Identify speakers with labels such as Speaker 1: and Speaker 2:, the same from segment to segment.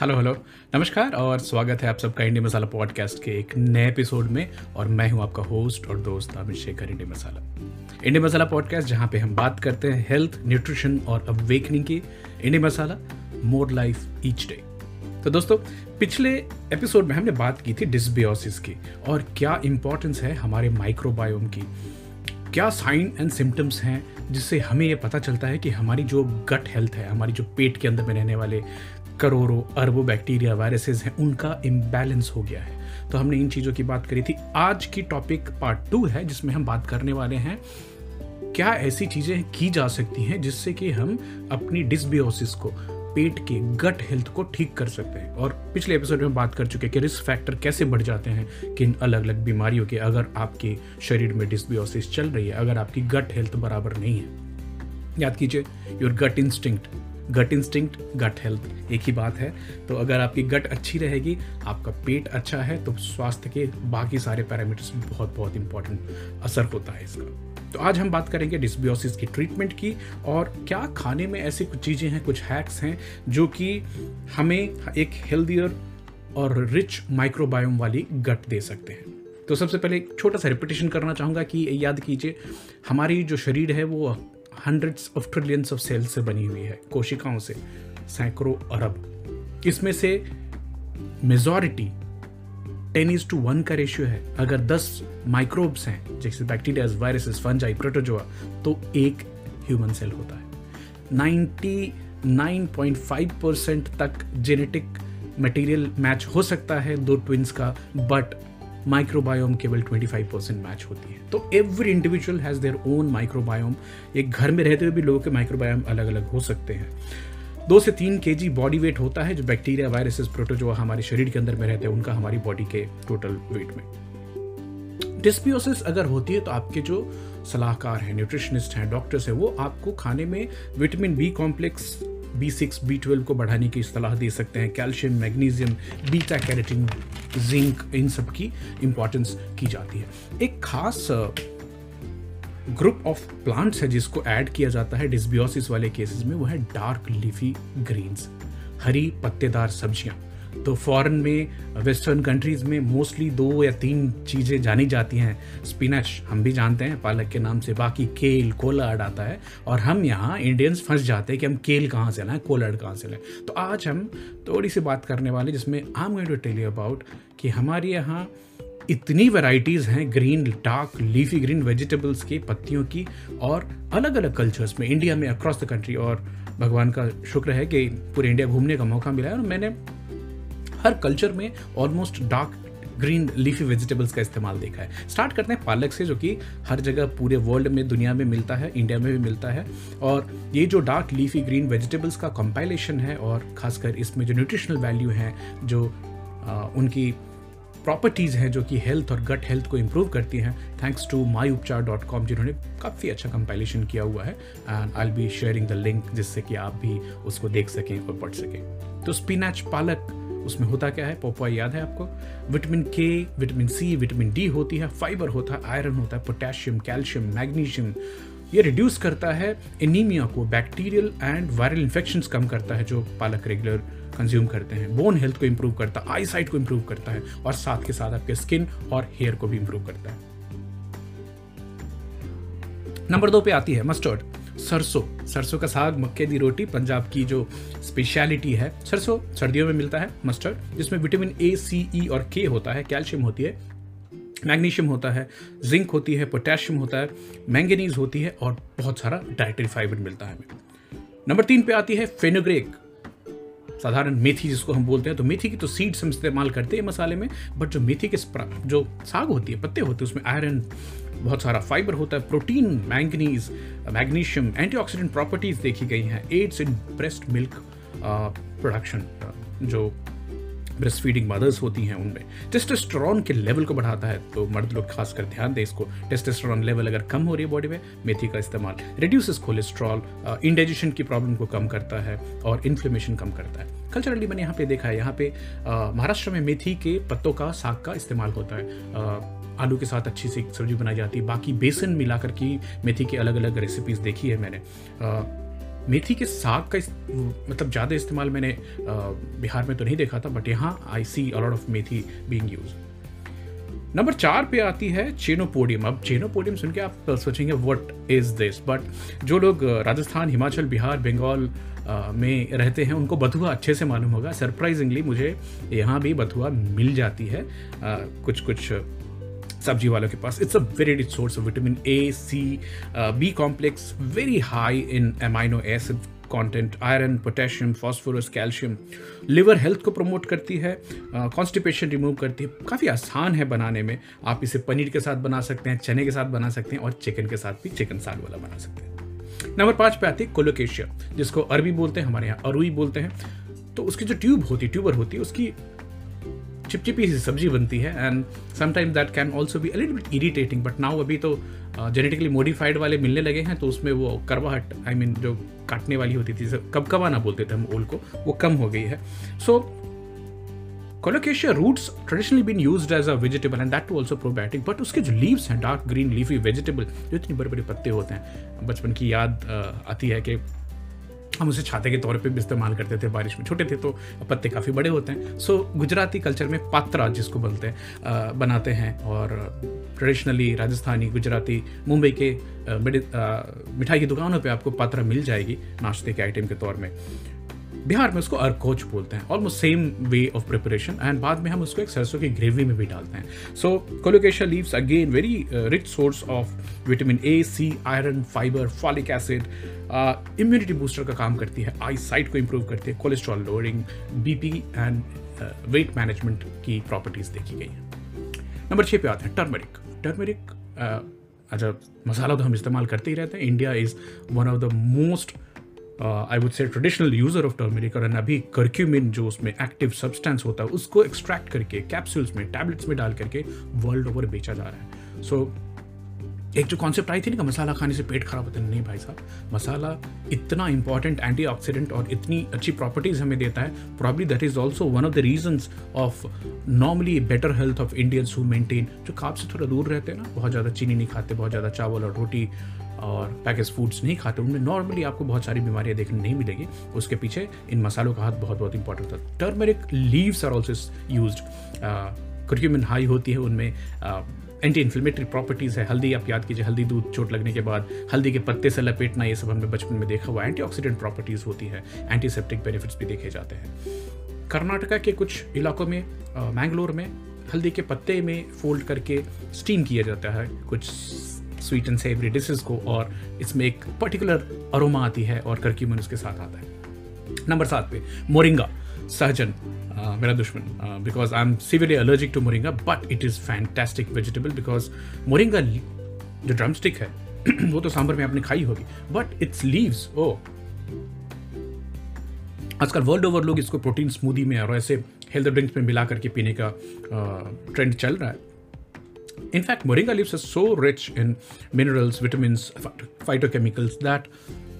Speaker 1: Hello hello. नमस्कार और स्वागत है आप सबका इंडिया मसाला पॉडकास्ट के एक नए एपिसोड में और मैं हूँ आपका होस्ट और दोस्त Amit Shekhar India Masala. India Masala podcast जहाँ पे हम बात करते हैं हेल्थ, न्यूट्रिशन और अवेकनिंग की India Masala, more life each day. तो दोस्तों, पिछले एपिसोड में हमने बात की थी डिस्बियोसिस की और क्या इंपॉर्टेंस है हमारे माइक्रोबायोम की। क्या साइन एंड सिम्टम्स हैं जिससे हमें ये पता चलता है कि हमारी जो गट हेल्थ है, हमारी जो पेट के अंदर में रहने वाले करोड़ों अरबों बैक्टीरिया वायरसेस हैं, उनका इम्बैलेंस हो गया है। तो हमने इन चीज़ों की बात करी थी। आज की टॉपिक पार्ट टू है, जिसमें हम बात करने वाले हैं, क्या ऐसी चीज़ें की जा सकती हैं जिससे कि हम अपनी डिस्बियोसिस को, पेट के गट हेल्थ को ठीक कर सकते हैं? और पिछले एपिसोड में बात कर चुके कि रिस्क फैक्टर कैसे बढ़ जाते हैं, किन अलग अलग बीमारियों के, अगर आपके शरीर में डिस्बियोसिस चल रही है, अगर आपकी गट हेल्थ बराबर नहीं है। याद कीजिए your gut instinct gut instinct gut health एक ही बात है। तो अगर आपकी गट अच्छी रहेगी, आपका पेट अच्छा है तो स्वास्थ्य के बाकी सारे पैरामीटर्स में बहुत बहुत इंपॉर्टेंट असर होता है इसका। तो आज हम बात करेंगे डिस्बियोसिस की ट्रीटमेंट की और क्या खाने में ऐसी कुछ चीज़ें हैं, कुछ हैक्स हैं, जो कि हमें एक हेल्दियर और रिच माइक्रोबायोम वाली गट दे सकते हैं। तो सबसे पहले एक छोटा सा रिपीटेशन करना चाहूँगा कि याद कीजिए, हमारी जो शरीर है, वो hundreds of trillions of cells से बनी हुई है, कोशिकाओं से, सैकड़ों अरब। इसमें से majority ten is to one का रेशियो है। अगर दस माइक्रोब्स हैं, जैसे बैक्टीरिया वायरसेस फंजाई प्रोटोजोआ तो एक ह्यूमन सेल होता है। 99.5 परसेंट तक जेनेटिक मटेरियल मैच हो सकता है दो ट्विंस का बट माइक्रोबायोम केवल 25 परसेंट मैच होती है। तो every individual has their own microbiome एक घर में रहते हुए भी लोगों के माइक्रोबायोम अलग अलग हो सकते हैं। दो से तीन के जी बॉडी वेट होता है जो बैक्टीरिया वायरसेस प्रोटोजोआ हमारे शरीर के अंदर में रहते हैं, उनका हमारी बॉडी के टोटल वेट में। डिस्पियोसिस अगर होती है तो आपके जो सलाहकार हैं न्यूट्रिशनिस्ट हैं डॉक्टर्स हैं, वो आपको खाने में vitamin B complex B six B twelve को बढ़ाने की सलाह दे सकते हैं। Calcium, magnesium, beta carotene, zinc, इन सब की इंपॉर्टेंस की जाती है। एक खास ग्रुप ऑफ़ प्लांट्स है जिसको ऐड किया जाता है डिस्बियोसिस वाले केसेस में, वो है डार्क लीफी ग्रीन्स हरी पत्तेदार सब्ज़ियाँ। तो फॉरेन में वेस्टर्न कंट्रीज़ में मोस्टली दो या तीन चीज़ें जानी जाती हैं। स्पिनच हम भी जानते हैं, पालक के नाम से। बाकी केल कोलाड आता है। और हम यहाँ इंडियंस फंस जाते हैं कि हम केल कहाँ से लाएँ कोलाड कहाँ से लाएँ। तो आज हम थोड़ी सी बात करने वाले जिसमें I am going to tell you about कि हमारे यहाँ इतनी वैरायटीज़ हैं green dark leafy green vegetables की पत्तियों की और अलग अलग कल्चर्स में इंडिया में अक्रॉस द कंट्री और भगवान का शुक्र है कि पूरे इंडिया घूमने का मौका मिला है और मैंने हर कल्चर में almost dark green leafy vegetables का इस्तेमाल देखा है। स्टार्ट करते हैं पालक से जो कि हर जगह पूरे वर्ल्ड में दुनिया में मिलता है इंडिया में भी मिलता है। और ये जो डार्क लीफी ग्रीन वेजिटेबल्स का कंपाइलेशन है और खासकर इसमें जो न्यूट्रिशनल वैल्यू हैं जो आ, उनकी प्रॉपर्टीज़ हैं जो कि हेल्थ और गट हेल्थ को इम्प्रूव करती हैं थैंक्स टू माई उपचार डॉट कॉम जिन्होंने काफ़ी अच्छा कंपाइलेशन किया हुआ है। And I be sharing the link जिससे कि आप भी उसको देख सकें और पढ़ सकें। तो स्पिनच पालक उसमें होता क्या है? पोपा याद है आपको? विटामिन के विटामिन सी विटामिन डी होती है फाइबर होता है आयरन होता है पोटेशियम कैल्शियम मैग्नीशियम ये रिड्यूस करता है एनीमिया को बैक्टीरियल एंड वायरल इन्फेक्शन कम करता है, जो पालक रेगुलर कंज्यूम करते हैं। बोन हेल्थ को इंप्रूव करता है आई साइट को इंप्रूव करता है, और साथ के साथ आपके स्किन और हेयर को भी इंप्रूव करता है। नंबर दो पे आती है मस्टर्ड सरसों सरसों का साग, मक्के दी रोटी, पंजाब की जो स्पेशलिटी है, सरसों सर्दियों में मिलता है मस्टर्ड जिसमें विटामिन ए सी ई और के होता है कैल्शियम होती है मैग्नीशियम होता है जिंक होती है पोटेशियम होता है मैंगनीज होती है और बहुत सारा डाइटरी फाइबर मिलता है हमें। नंबर तीन पे आती है फेनोग्रेक साधारण मेथी जिसको हम बोलते हैं तो मेथी की तो सीड्स हम इस्तेमाल करते हैं मसाले में बट जो मेथी के जो साग होती है, पत्ते होते हैं, उसमें आयरन बहुत सारा फाइबर होता है protein manganese magnesium antioxidant properties देखी गई हैं aids in breast milk production जो ब्रेस्ट फीडिंग मदर्स होती हैं उनमें। टेस्टोस्टेरोन के लेवल को बढ़ाता है तो मर्द लोग खासकर ध्यान दें इसको। टेस्टोस्टेरोन लेवल अगर कम हो रही है बॉडी में, मेथी का इस्तेमाल। रिड्यूसेस कोलेस्ट्रॉल इंडाइजेशन की प्रॉब्लम को कम करता है और इन्फ्लेमेशन कम करता है। कल्चरली मैंने यहाँ पे देखा है, यहाँ पे महाराष्ट्र में मेथी के पत्तों का साग का इस्तेमाल होता है। आलू के साथ अच्छी सी सब्ज़ी बनाई जाती है। बाकी बेसन मिलाकर की मेथी की अलग अलग रेसिपीज़ देखी है मैंने। मेथी के साग का इस, मतलब ज़्यादा इस्तेमाल मैंने बिहार में तो नहीं देखा था बट यहाँ I see a lot of methi being use number चार पे आती है चेनोपोडियम। अब चेनोपोडियम सुन के आप सोचेंगे व्हाट इज़ दिस बट जो लोग राजस्थान हिमाचल बिहार बंगाल में रहते हैं उनको बथुआ अच्छे से मालूम होगा। सरप्राइजिंगली मुझे यहाँ भी बथुआ मिल जाती है। आ, कुछ कुछ सब्ज़ी वालों के पास। It's a very rich source of vitamin A C B complex very high in amino acid content iron potassium phosphorus calcium liver health को प्रमोट करती है कॉन्स्टिपेशन uh, रिमूव करती है। काफ़ी आसान है बनाने में। आप इसे पनीर के साथ बना सकते हैं चने के साथ बना सकते हैं और चिकन के साथ भी चिकन साग वाला बना सकते हैं। नंबर पाँच पे आती है कोलोकेशिया जिसको अरबी बोलते हैं हमारे यहाँ अरुई बोलते हैं। तो उसकी जो ट्यूब होती है ट्यूबर होती है उसकी चिपचिपी सी सब्ज़ी बनती है and sometime that can also be little bit irritating but now अभी तो जेनेटिकली uh, मॉडिफाइड वाले मिलने लगे हैं तो उसमें वो करवाहट आई मीन जो काटने वाली होती थी कब कबा ना बोलते थे हम ओल को वो कम हो गई है। So colocasia roots traditionally been used as a vegetable and that also probiotic but उसके जो लीव्स हैं डार्क ग्रीन लीफी वेजिटेबल जो इतनी बड़े बड़े पत्ते होते हैं बचपन की याद uh, आती है कि हम उसे छाते के तौर पे भी इस्तेमाल करते थे, बारिश में छोटे थे तो पत्ते काफ़ी बड़े होते हैं। सो गुजराती कल्चर में पात्रा जिसको बोलते हैं बनाते हैं और ट्रेडिशनली राजस्थानी, गुजराती, मुंबई के मिठाई की दुकानों पे आपको पात्रा मिल जाएगी नाश्ते के आइटम के तौर में। बिहार में उसको अर्कोच बोलते हैं almost same way of preparation and बाद में हम उसको एक सरसों की ग्रेवी में भी डालते हैं। So colocasia leaves again very rich source of vitamin A C iron fibre folic acid immunity booster का काम करती है आई साइट को इम्प्रूव करती है cholesterol lowering BP and weight management की प्रॉपर्टीज़ देखी गई है। नंबर छः पे आते हैं टर्मरिक टर्मरिक अच्छा मसाला तो हम इस्तेमाल करते ही रहते हैं। India is one of the most I would say traditional user of turmeric और अभी कर्क्यूमिन जो उसमें एक्टिव सब्सटेंस होता है उसको एक्सट्रैक्ट करके कैप्सूल्स में टैबलेट्स में डाल करके वर्ल्ड ओवर बेचा जा रहा है। सो so, एक जो कॉन्सेप्ट आई थी ना कि मसाला खाने से पेट खराब होता है नहीं भाई साहब। मसाला इतना इंपॉर्टेंट एंटीऑक्सीडेंट और इतनी अच्छी प्रॉपर्टीज़ हमें देता है। Probably that is also one of the reasons of normally better health of Indians who maintain जो काप से थोड़ा दूर रहते हैं ना बहुत ज़्यादा चीनी नहीं खाते बहुत ज़्यादा चावल और रोटी और पैकेज फूड्स नहीं खाते, उनमें नॉर्मली आपको बहुत सारी बीमारियाँ देखने नहीं मिलेगी। उसके पीछे इन मसालों का हाथ बहुत बहुत इंपॉर्टेंट था। Turmeric leaves are also use curcumin high होती है, उनमें एंटी इन्फ्लेमेटरी प्रॉपर्टीज़ है। हल्दी, आप याद कीजिए, हल्दी दूध चोट लगने के बाद, हल्दी के पत्ते से लपेटना, ये सब हमने बचपन में देखा हुआ एंटीऑक्सीडेंट प्रॉपर्टीज़ होती है। एंटीसेप्टिक बेनिफिट्स भी देखे जाते हैं। कर्नाटका के कुछ इलाकों में मैंगलोर में हल्दी के पत्ते में फोल्ड करके स्टीम किया जाता है। कुछ स्वीट एंड सेवरी डिशेज को और इसमें एक पर्टिकुलर अरोमा आती है और करक्यूमन उसके साथ आता है। नंबर सात पे मोरिंगा सहजन uh, मेरा दुश्मन because I am severely allergic to moringa but it is fantastic vegetable because moringa जो ड्रम स्टिक है वो तो सांभर में आपने खाई होगी बट इट्स लीव्स ओ आजकल वर्ल्ड ओवर लोग इसको प्रोटीन स्मूदी में और ऐसे हेल्थ ड्रिंक्स में मिला करके पीने का ट्रेंड चल रहा है। In fact moringa leaves are so rich in minerals vitamin phytochemicals that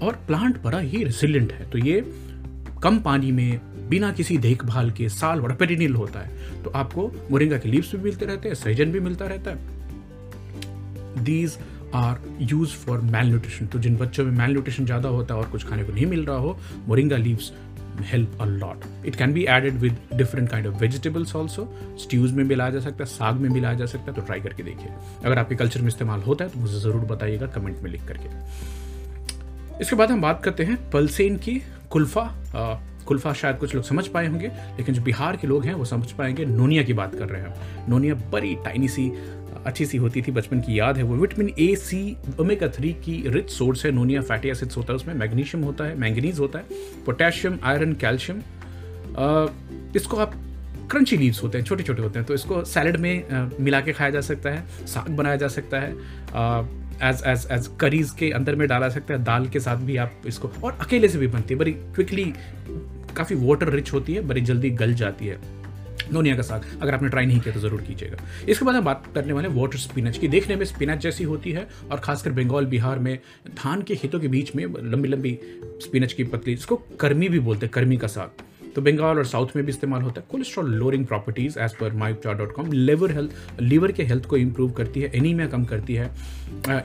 Speaker 1: और प्लांट बड़ा ही रेसिलियंट है। तो ये कम पानी में, बिना किसी देखभाल के साल बड़ा पेरिनिल होता है। तो आपको मोरिंगा के लीव्स भी मिलते रहते हैं सहजन भी मिलता रहता है। These are use for malnutrition तो जिन बच्चों में मेल न्यूट्रिशन ज़्यादा होता है और कुछ खाने को नहीं मिल रहा हो moringa leaves help a lot it can be added with different kind of vegetables also stews में मिलाया जा सकता है, साग में मिलाया जा सकता है तो ट्राई करके देखिए। अगर आपके कल्चर में इस्तेमाल होता है तो मुझे ज़रूर बताइएगा कमेंट में लिख करके। इसके बाद हम बात करते हैं पलसेन की कुल्फा। कुल्फा शायद कुछ लोग समझ पाए होंगे, लेकिन जो बिहार के लोग हैं, वो समझ पाएँगे। नोनिया की बात कर रहे हैं। नोनिया बड़ी टाइनी सी अच्छी सी होती थी, बचपन की याद है वो। Vitamin A C omega three की रिच सोर्स है, नोनिया फैटी एसिड्स होता है, उसमें मैग्नीशियम होता है, मैंगनीज होता है, पोटेशियम, आयरन, कैल्शियम इसको आप क्रंची लीव्स होते हैं छोटे छोटे होते हैं तो इसको सैलड में मिला के खाया जा सकता है, साग बनाया जा सकता है एज एज एज करीज के अंदर में डाला सकता है, दाल के साथ भी आप इसको, और अकेले से भी बनती है, बड़ी क्विकली काफ़ी वाटर रिच होती है, बड़ी जल्दी गल जाती है। नोनिया का साग अगर आपने ट्राई नहीं किया तो ज़रूर कीजिएगा। इसके बाद हम बात करने वाले वाटर स्पिनच की। देखने में स्पिनच जैसी होती है और खासकर बंगाल बिहार में धान के खेतों के बीच में लंबी लंबी स्पिनच की पतली, इसको कर्मी भी बोलते हैं, कर्मी का साग। तो बंगाल और साउथ में भी इस्तेमाल होता है। Cholesterol lowering properties as per my dot com liver health liver के हेल्थ को इंप्रूव करती है एनीमिया कम करती है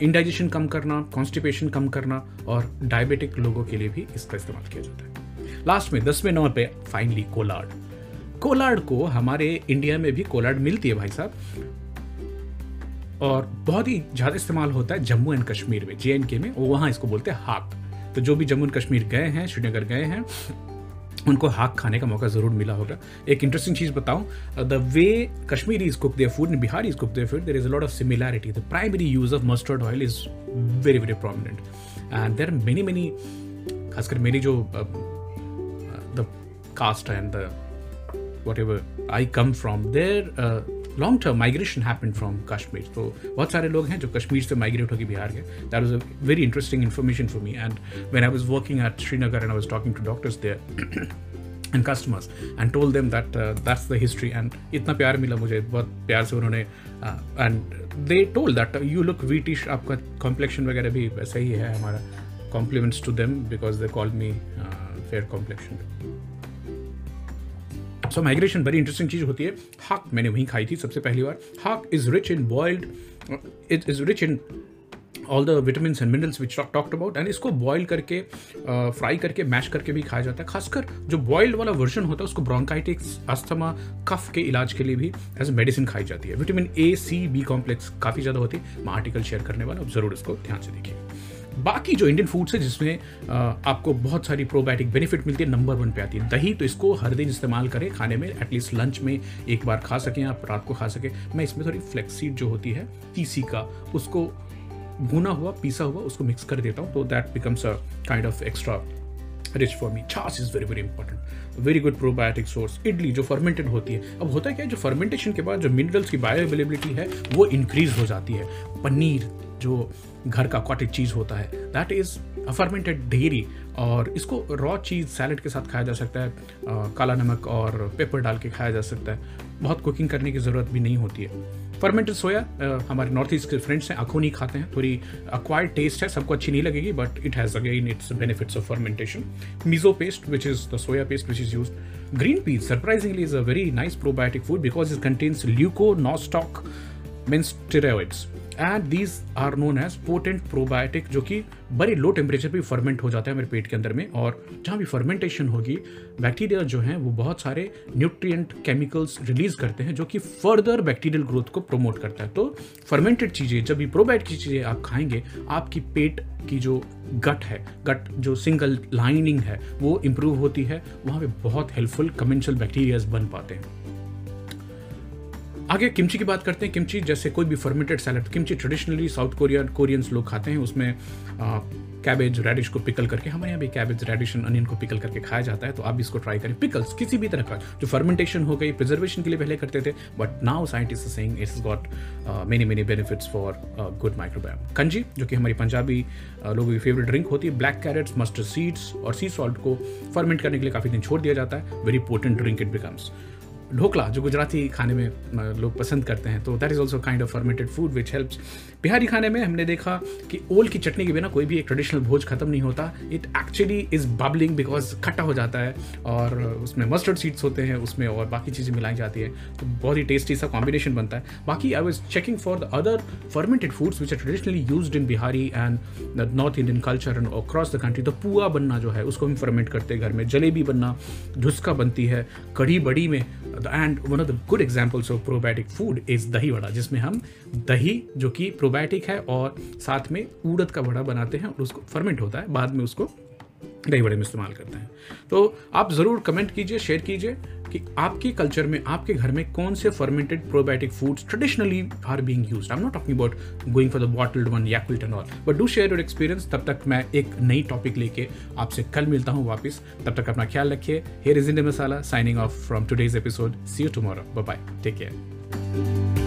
Speaker 1: इंडाइजेशन कम करना कॉन्स्टिपेशन कम करना और डायबिटिक लोगों के लिए भी इसका इस्तेमाल किया जाता है। लास्ट में, दसवें नंबर पे फाइनली कोलाड। कोलाड को हमारे इंडिया में भी कोलाड मिलती है भाई साहब। और बहुत ही ज़्यादा इस्तेमाल होता है जम्मू एंड कश्मीर में जे एंड के में वहाँ इसको बोलते हैं हाक। तो जो भी जम्मू एंड कश्मीर गए हैं, श्रीनगर गए हैं, उनको हाक खाने का मौका ज़रूर मिला होगा। एक इंटरेस्टिंग चीज़ बताऊँ the way Kashmiri is cook their food and Bihari is cook their food there is lot of similarity the primary use of mustard oil is very very prominent and there are many many खासकर मेरी जो the caste and the whatever I come from there long term migration happen from Kashmir तो बहुत सारे लोग हैं जो कश्मीर से माइग्रेट होकर बिहार गए that was a very interesting information for me and when I was working at Srinagar and I was talking to doctors there and customers and told them that that's the history and इतना प्यार मिला मुझे बहुत प्यार से उन्होंने and they told that you look whitish आपका complexion वगैरह भी वैसा ही है हमारा compliments to them because they call me fair complexion so migration बड़ी इंटरेस्टिंग चीज़ होती है। हाक मैंने वहीं खाई थी सबसे पहली बार। Haak is rich in boiled it is rich in all the vitamin and minerals which talked about and इसको बॉयल करके फ्राई करके मैश करके भी खाया जाता है। खासकर जो बॉइल्ड वाला वर्जन होता है, उसको ब्रोंकाइटिक्स अस्थमा कफ के इलाज के लिए भी एज ए मेडिसिन खाई जाती है। Vitamin A C B complex काफ़ी ज़्यादा होती है। मैं आर्टिकल शेयर करने वाला अब ज़रूर इसको ध्यान से देखिए। बाकी जो इंडियन फूड्स है, जिसमें आपको बहुत सारी प्रोबायोटिक बेनिफिट मिलती है नंबर वन पे आती है। दही तो इसको हर दिन इस्तेमाल करें, खाने में एटलीस्ट लंच में एक बार खा सकें आप, रात को खा सकें। मैं इसमें थोड़ी फ्लेक्सीड जो होती है तीसी का, उसको भुना हुआ, पीसा हुआ, उसको मिक्स कर देता हूँ तो that becomes a kind of extra rich for me chhachh is very very important very good probiotic source idli जो फर्मेंटेड होती है। अब होता है क्या है जो फर्मेंटेशन के बाद जो मिनरल्स की बायो अवेलेबिलिटी है, वो इंक्रीज हो जाती है। पनीर जो घर का कॉटेज चीज़ होता है। दैट इज़ फर्मेंटेड डेयरी और इसको रॉ चीज़ सैलड के साथ खाया जा सकता है काला नमक और पेपर डाल के खाया जा सकता है। बहुत कुकिंग करने की ज़रूरत भी नहीं होती है। फर्मेंटेड सोया हमारे नॉर्थ ईस्ट के फ्रेंड्स हैं आँखों नहीं खाते हैं। थोड़ी अक्वायर्ड टेस्ट है, सबको अच्छी नहीं लगेगी but it has again its benefits of fermentation miso paste which is the soya paste which is use green peas surprisingly is a very nice probiotic food because it contains leuconostoc mean steroids and these are known as potent probiotic जो कि बड़े low temperature पे ferment हो जाता है मेरे पेट के अंदर में। और जहाँ भी फर्मेंटेशन होगी बैक्टीरिया जो हैं, वो बहुत सारे न्यूट्रिएंट केमिकल्स रिलीज़ करते हैं, जो कि फर्दर बैक्टीरियल ग्रोथ को प्रमोट करता है। तो फर्मेंटेड चीज़ें, जब भी प्रोबायोटिक चीज़ें आप खाएँगे, आपकी पेट की जो गट है गट जो सिंगल लाइनिंग है, वो इम्प्रूव होती है। वहाँ पे बहुत हेल्पफुल कमेंशल बैक्टीरियाज बन पाते हैं। आगे किमची की बात करते हैं। किमची जैसे कोई भी fermented salad kimchi traditionally South Korean Koreans लोग खाते हैं। उसमें कैबेज रेडिश को पिकल करके हमारे यहाँ भी कैबेज रेडिश अनियन को पिकल करके खाया जाता है। तो आप इसको ट्राई करें। पिकल्स किसी भी तरह का जो फर्मेंटेशन हो गई प्रिजर्वेशन के लिए पहले करते थे but now scientist saying it's got many many benefits for good microbiome kanji जो कि हमारी पंजाबी uh, लोगों की फेवरेट ड्रिंक होती है ब्लैक कैरेट्स मस्टर्ड सीड्स और सी सॉल्ट को फर्मेंट करने के लिए काफ़ी दिन छोड़ दिया जाता है। Very potent drink it becomes dhokla, जो गुजराती खाने में लोग पसंद करते हैं तो that is also kind of fermented food which helps Bihari खाने में हमने देखा कि ओल की चटनी के बिना कोई भी एक ट्रेडिशनल भोज खत्म नहीं होता। It actually is bubbling because खट्टा हो जाता है और उसमें मस्टर्ड सीड्स होते हैं, उसमें और बाकी चीज़ें मिलाई जाती है। तो बहुत ही टेस्टी सा कॉम्बिनेशन बनता है। बाकी I was checking for the other fermented foods which are traditionally use in Bihari and north Indian culture and across the country तो पुआ बनना जो है, उसको हम फर्मेंट करते हैं घर में। जलेबी बनना, ढुसका बनती है कढ़ी बड़ी में। And one of the good examples of probiotic food is dahi vada, जिसमें हम दही जो कि प्रोबायोटिक है और साथ में उड़द का वड़ा बनाते हैं और उसको फर्मेंट होता है, बाद में उसको दही बड़े में इस्तेमाल करते हैं। तो आप ज़रूर कमेंट कीजिए शेयर कीजिए कि आपके कल्चर में, आपके घर में कौन से fermented probiotic foods traditionally are being used I am not talking about going for the bottled one Yakult and all but do share your experience तब तक मैं एक नई टॉपिक लेके आपसे कल मिलता हूँ वापस। तब तक अपना ख्याल रखिए। Here is in masala signing off from today's episode see you tomorrow bye take care